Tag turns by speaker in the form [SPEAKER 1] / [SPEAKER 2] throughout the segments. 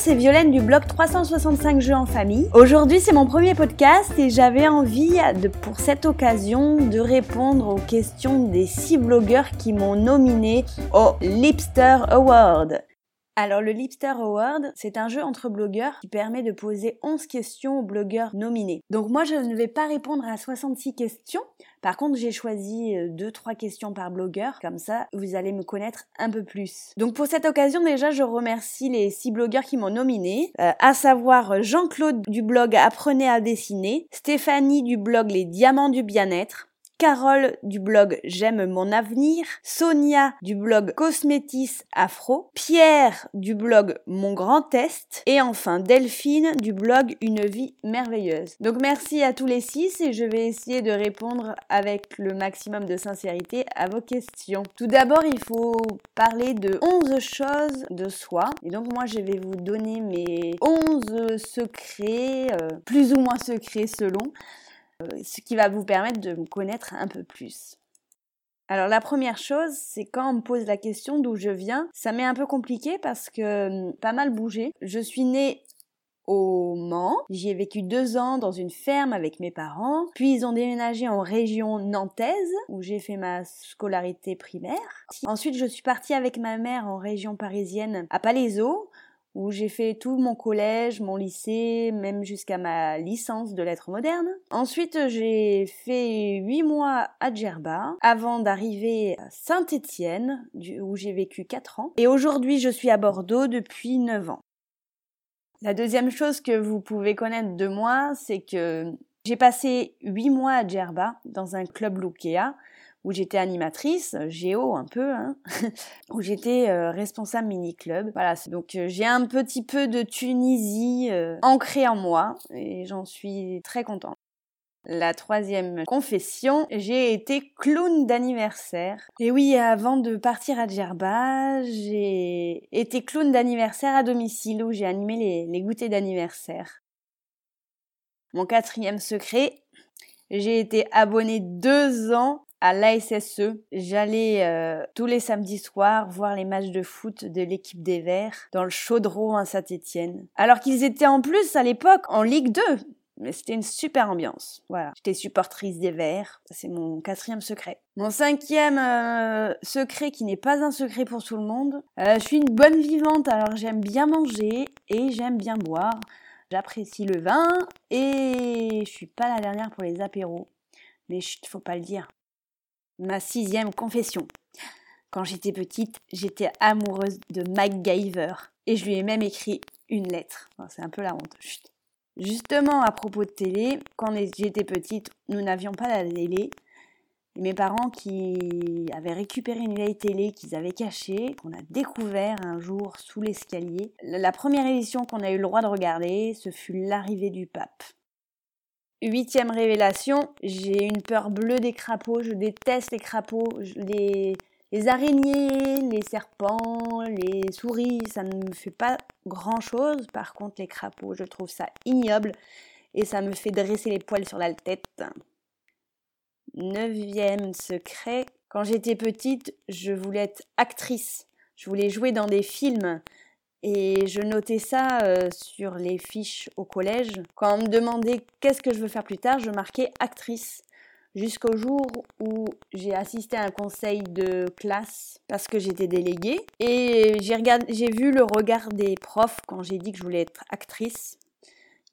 [SPEAKER 1] c'est Violaine du blog 365 jeux en famille. Aujourd'hui, c'est mon premier podcast et j'avais envie, de, pour cette occasion, de répondre aux questions des six blogueurs qui m'ont nominé au Lipster Award. Alors le Lipster Award, c'est un jeu entre blogueurs qui permet de poser 11 questions aux blogueurs nominés. Donc moi je ne vais pas répondre à 66 questions. Par contre, j'ai choisi 2-3 euh, questions par blogueur. Comme ça, vous allez me connaître un peu plus. Donc pour cette occasion, déjà, je remercie les 6 blogueurs qui m'ont nominé. Euh, à savoir Jean-Claude du blog Apprenez à dessiner, Stéphanie du blog Les Diamants du bien-être, Carole du blog J'aime mon avenir, Sonia du blog Cosmétis Afro, Pierre du blog Mon Grand Test et enfin Delphine du blog Une vie merveilleuse. Donc merci à tous les six et je vais essayer de répondre avec le maximum de sincérité à vos questions. Tout d'abord, il faut parler de 11 choses de soi et donc moi je vais vous donner mes 11 secrets, euh, plus ou moins secrets selon ce qui va vous permettre de me connaître un peu plus. Alors la première chose, c'est quand on me pose la question d'où je viens, ça m'est un peu compliqué parce que hum, pas mal bougé. Je suis née au Mans. J'y ai vécu deux ans dans une ferme avec mes parents. Puis ils ont déménagé en région nantaise où j'ai fait ma scolarité primaire. Ensuite, je suis partie avec ma mère en région parisienne à Palaiseau où j'ai fait tout mon collège, mon lycée, même jusqu'à ma licence de lettres modernes. Ensuite, j'ai fait huit mois à Djerba avant d'arriver à Saint-Étienne, où j'ai vécu quatre ans. Et aujourd'hui, je suis à Bordeaux depuis neuf ans. La deuxième chose que vous pouvez connaître de moi, c'est que j'ai passé huit mois à Djerba dans un club Lukea où j'étais animatrice, géo un peu, hein, où j'étais euh, responsable mini-club. Voilà, donc euh, j'ai un petit peu de Tunisie euh, ancré en moi et j'en suis très contente. La troisième confession, j'ai été clown d'anniversaire. Et oui, avant de partir à Djerba, j'ai été clown d'anniversaire à domicile où j'ai animé les, les goûters d'anniversaire. Mon quatrième secret, j'ai été abonnée deux ans à l'ASSE. J'allais euh, tous les samedis soirs voir les matchs de foot de l'équipe des Verts dans le Chaudron à Saint-Étienne. Alors qu'ils étaient en plus à l'époque en Ligue 2. Mais c'était une super ambiance. Voilà. J'étais supportrice des Verts. C'est mon quatrième secret. Mon cinquième euh, secret, qui n'est pas un secret pour tout le monde. Euh, je suis une bonne vivante, alors j'aime bien manger et j'aime bien boire. J'apprécie le vin et je suis pas la dernière pour les apéros. Mais chut, faut pas le dire. Ma sixième confession. Quand j'étais petite, j'étais amoureuse de MacGyver et je lui ai même écrit une lettre. c'est un peu la honte. Justement, à propos de télé, quand j'étais petite, nous n'avions pas la télé. Et mes parents qui avaient récupéré une vieille télé qu'ils avaient cachée, qu'on a découvert un jour sous l'escalier. La première édition qu'on a eu le droit de regarder, ce fut l'arrivée du pape. Huitième révélation, j'ai une peur bleue des crapauds, je déteste les crapauds, les, araignées, les serpents, les souris, ça ne me fait pas grand chose. Par contre, les crapauds, je trouve ça ignoble et ça me fait dresser les poils sur la tête. Neuvième secret, quand j'étais petite, je voulais être actrice. Je voulais jouer dans des films. Et je notais ça euh, sur les fiches au collège. Quand on me demandait qu'est-ce que je veux faire plus tard, je marquais actrice. Jusqu'au jour où j'ai assisté à un conseil de classe parce que j'étais déléguée. Et j'ai, j'ai vu le regard des profs quand j'ai dit que je voulais être actrice.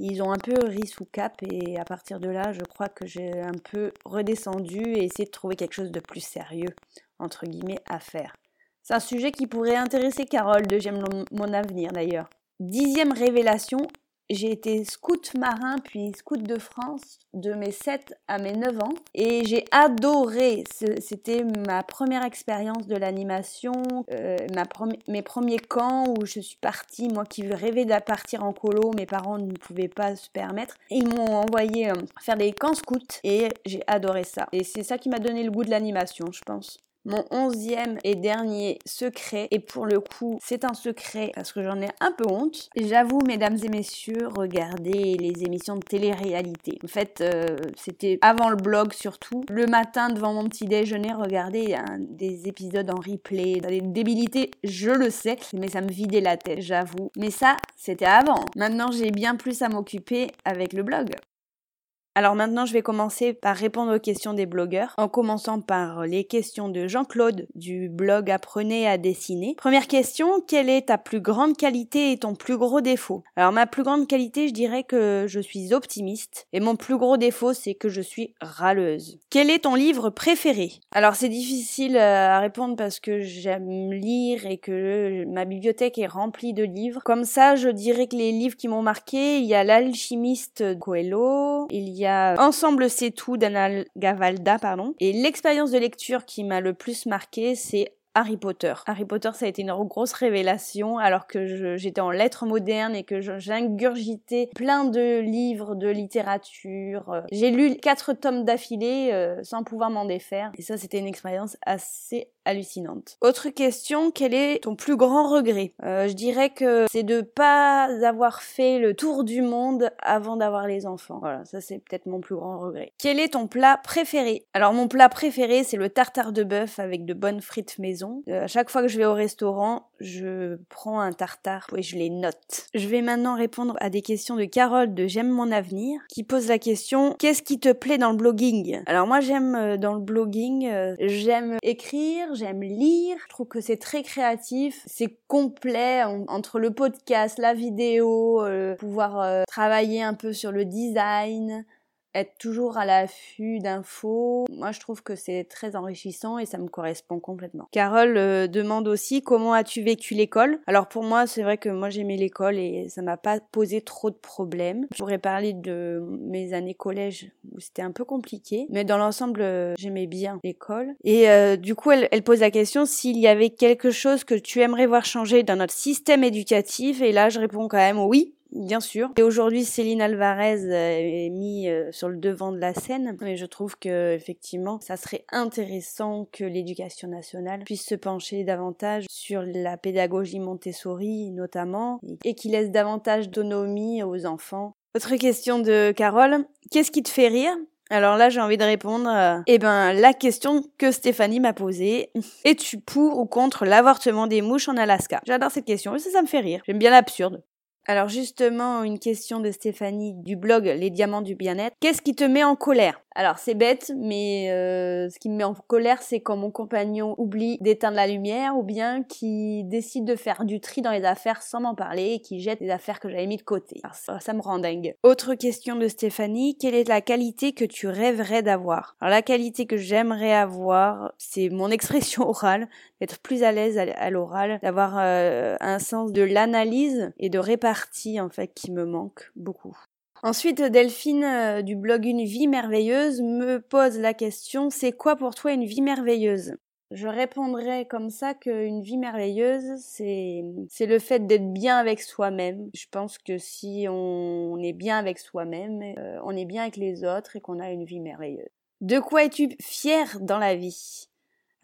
[SPEAKER 1] Ils ont un peu ri sous cap et à partir de là, je crois que j'ai un peu redescendu et essayé de trouver quelque chose de plus sérieux, entre guillemets, à faire. C'est un sujet qui pourrait intéresser Carole de J'aime mon avenir d'ailleurs. Dixième révélation, j'ai été scout marin puis scout de France de mes 7 à mes 9 ans et j'ai adoré. C'était ma première expérience de l'animation, euh, mes premiers camps où je suis partie, moi qui rêvais de partir en colo, mes parents ne pouvaient pas se permettre. Ils m'ont envoyé euh, faire des camps scouts et j'ai adoré ça. Et c'est ça qui m'a donné le goût de l'animation, je pense. Mon onzième et dernier secret. Et pour le coup, c'est un secret parce que j'en ai un peu honte. J'avoue, mesdames et messieurs, regardez les émissions de télé-réalité. En fait, euh, c'était avant le blog surtout. Le matin, devant mon petit déjeuner, regarder des épisodes en replay. Des débilités, je le sais, mais ça me vidait la tête, j'avoue. Mais ça, c'était avant. Maintenant, j'ai bien plus à m'occuper avec le blog. Alors maintenant, je vais commencer par répondre aux questions des blogueurs, en commençant par les questions de Jean-Claude du blog Apprenez à dessiner. Première question, quelle est ta plus grande qualité et ton plus gros défaut? Alors ma plus grande qualité, je dirais que je suis optimiste, et mon plus gros défaut, c'est que je suis râleuse. Quel est ton livre préféré? Alors c'est difficile euh, à répondre parce que j'aime lire et que ma bibliothèque est remplie de livres. Comme ça, je dirais que les livres qui m'ont marqué, il y a l'alchimiste Coelho, il y a Ensemble c'est tout d'Anna Gavalda, pardon. Et l'expérience de lecture qui m'a le plus marqué, c'est Harry Potter. Harry Potter, ça a été une grosse révélation alors que j'étais en lettres modernes et que j'ingurgitais plein de livres de littérature. J'ai lu quatre tomes d'affilée euh, sans pouvoir m'en défaire. Et ça, c'était une expérience assez hallucinante. Autre question, quel est ton plus grand regret? Euh, Je dirais que c'est de pas avoir fait le tour du monde avant d'avoir les enfants. Voilà, ça c'est peut-être mon plus grand regret. Quel est ton plat préféré? Alors mon plat préféré, c'est le tartare de bœuf avec de bonnes frites maison. Euh, à chaque fois que je vais au restaurant, je prends un tartare et je les note. Je vais maintenant répondre à des questions de Carole de J'aime mon avenir qui pose la question qu'est-ce qui te plaît dans le blogging? Alors moi j'aime euh, dans le blogging, j'aime écrire, j'aime lire. Je trouve que c'est très créatif, c'est complet entre le podcast, la vidéo, euh, pouvoir euh, travailler un peu sur le design être toujours à l'affût d'infos, moi je trouve que c'est très enrichissant et ça me correspond complètement. Carole euh, demande aussi comment as-tu vécu l'école? Alors pour moi c'est vrai que moi j'aimais l'école et ça m'a pas posé trop de problèmes. Je pourrais parler de mes années collège où c'était un peu compliqué, mais dans l'ensemble euh, j'aimais bien l'école. Et euh, du coup elle, elle pose la question s'il y avait quelque chose que tu aimerais voir changer dans notre système éducatif et là je réponds quand même oui bien sûr. Et aujourd'hui, Céline Alvarez euh, est mise euh, sur le devant de la scène, mais je trouve que effectivement, ça serait intéressant que l'éducation nationale puisse se pencher davantage sur la pédagogie Montessori notamment et qu'il laisse davantage d'autonomie aux enfants. Autre question de Carole, qu'est-ce qui te fait rire? Alors là, j'ai envie de répondre, euh, eh ben, la question que Stéphanie m'a posée. Es-tu pour ou contre l'avortement des mouches en Alaska? J'adore cette question, ça, ça me fait rire. J'aime bien l'absurde. Alors justement, une question de Stéphanie du blog Les Diamants du Bien-être. Qu'est-ce qui te met en colère? Alors c'est bête, mais euh, ce qui me met en colère, c'est quand mon compagnon oublie d'éteindre la lumière ou bien qui décide de faire du tri dans les affaires sans m'en parler et qui jette les affaires que j'avais mis de côté. ça, ça me rend dingue. Autre question de Stéphanie, quelle est la qualité que tu rêverais d'avoir? Alors la qualité que j'aimerais avoir, c'est mon expression orale, plus à l'aise à, l'oral, d'avoir euh, un sens de l'analyse et de répartie en fait qui me manque beaucoup. Ensuite, Delphine euh, du blog Une vie merveilleuse me pose la question c'est quoi pour toi une vie merveilleuse? Je répondrais comme ça qu'une vie merveilleuse, c'est, c'est le fait d'être bien avec soi-même. Je pense que si on est bien avec soi-même, euh, on est bien avec les autres et qu'on a une vie merveilleuse. De quoi es-tu fier dans la vie?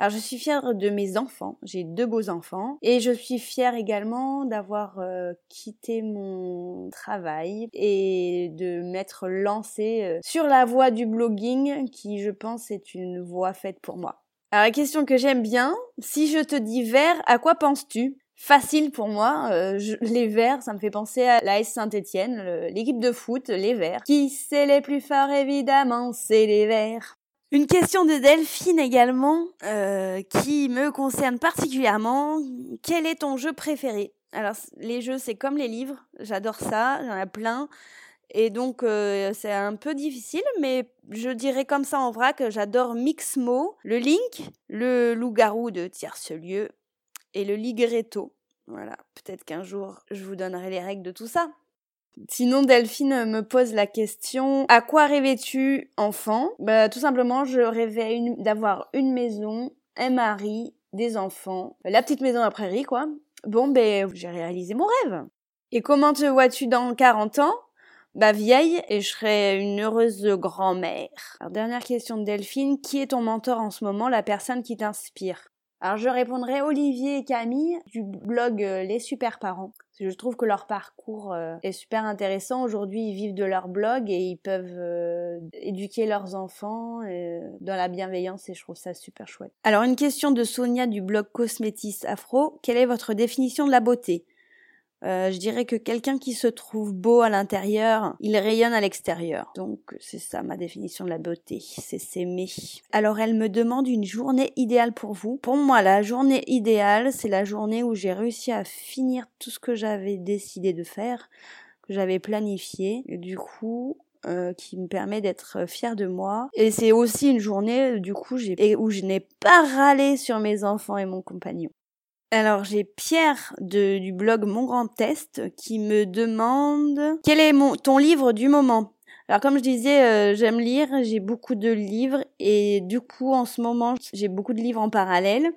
[SPEAKER 1] Alors je suis fière de mes enfants, j'ai deux beaux enfants et je suis fière également d'avoir euh, quitté mon travail et de m'être lancée euh, sur la voie du blogging qui je pense est une voie faite pour moi. Alors la question que j'aime bien, si je te dis vert, à quoi penses-tu? Facile pour moi, euh, les verts, ça me fait penser à la Saint-Étienne, l'équipe de foot, les verts. Qui c'est les plus forts évidemment, c'est les verts. Une question de Delphine également, euh, qui me concerne particulièrement. Quel est ton jeu préféré? Alors, les jeux, c'est comme les livres. J'adore ça, j'en ai plein. Et donc, euh, c'est un peu difficile, mais je dirais comme ça en vrac, j'adore Mixmo, le Link, le loup-garou de Tierce-Lieu et le Ligretto. Voilà, peut-être qu'un jour, je vous donnerai les règles de tout ça. Sinon, Delphine me pose la question à quoi rêvais-tu enfant? Bah, tout simplement, je rêvais d'avoir une maison, un mari, des enfants, la petite maison à prairie, quoi. Bon, ben, j'ai réalisé mon rêve. Et comment te vois-tu dans 40 ans? Bah vieille et je serais une heureuse grand-mère. Dernière question de Delphine, qui est ton mentor en ce moment, la personne qui t'inspire? Alors je répondrai Olivier et Camille du blog euh, Les Super Parents. Je trouve que leur parcours euh, est super intéressant. Aujourd'hui, ils vivent de leur blog et ils peuvent euh, éduquer leurs enfants dans la bienveillance et je trouve ça super chouette. Alors une question de Sonia du blog Cosmétis Afro. Quelle est votre définition de la beauté? Euh, je dirais que quelqu'un qui se trouve beau à l'intérieur, il rayonne à l'extérieur. Donc c'est ça ma définition de la beauté, c'est s'aimer. Alors elle me demande une journée idéale pour vous. Pour moi, la journée idéale, c'est la journée où j'ai réussi à finir tout ce que j'avais décidé de faire, que j'avais planifié. Du coup, euh, qui me permet d'être fière de moi. Et c'est aussi une journée, du coup, où je n'ai pas râlé sur mes enfants et mon compagnon. Alors j'ai Pierre du blog Mon Grand Test qui me demande quel est mon, ton livre du moment? Alors comme je disais, euh, j'aime lire, j'ai beaucoup de livres et du coup en ce moment j'ai beaucoup de livres en parallèle.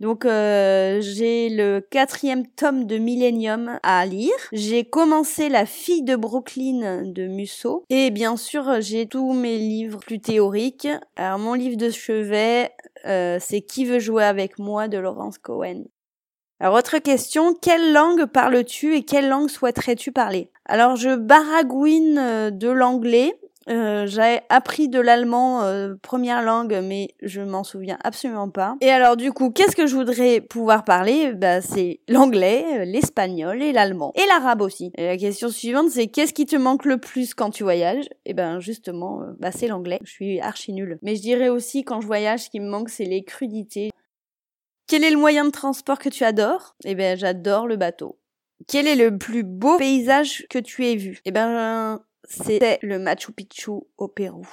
[SPEAKER 1] Donc euh, j'ai le quatrième tome de Millennium à lire. J'ai commencé La fille de Brooklyn de Musso. Et bien sûr j'ai tous mes livres plus théoriques. Alors mon livre de chevet, euh, c'est Qui veut jouer avec moi de Laurence Cohen. Alors, autre question, quelle langue parles-tu et quelle langue souhaiterais-tu parler? Alors, je baragouine euh, de l'anglais. Euh, j'ai appris de l'allemand euh, première langue, mais je m'en souviens absolument pas. Et alors du coup, qu'est-ce que je voudrais pouvoir parler? Bah c'est l'anglais, l'espagnol et l'allemand et l'arabe aussi. Et la question suivante, c'est qu'est-ce qui te manque le plus quand tu voyages? Et eh ben justement, bah c'est l'anglais. Je suis archi nulle. Mais je dirais aussi quand je voyage, ce qui me manque, c'est les crudités. Quel est le moyen de transport que tu adores? Eh bien, j'adore le bateau. Quel est le plus beau paysage que tu aies vu? Eh bien, c'est le Machu Picchu au Pérou.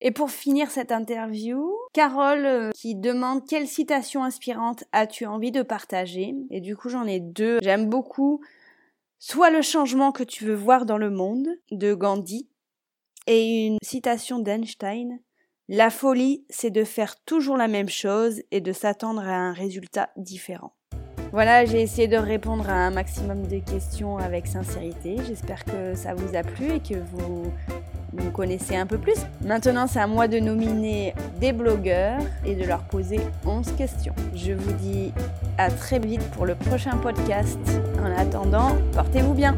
[SPEAKER 1] Et pour finir cette interview, Carole euh, qui demande quelle citation inspirante as-tu envie de partager? Et du coup, j'en ai deux. J'aime beaucoup soit le changement que tu veux voir dans le monde de Gandhi et une citation d'Einstein la folie, c'est de faire toujours la même chose et de s'attendre à un résultat différent. Voilà, j'ai essayé de répondre à un maximum de questions avec sincérité. J'espère que ça vous a plu et que vous me connaissez un peu plus. Maintenant, c'est à moi de nominer des blogueurs et de leur poser 11 questions. Je vous dis à très vite pour le prochain podcast. En attendant, portez-vous bien.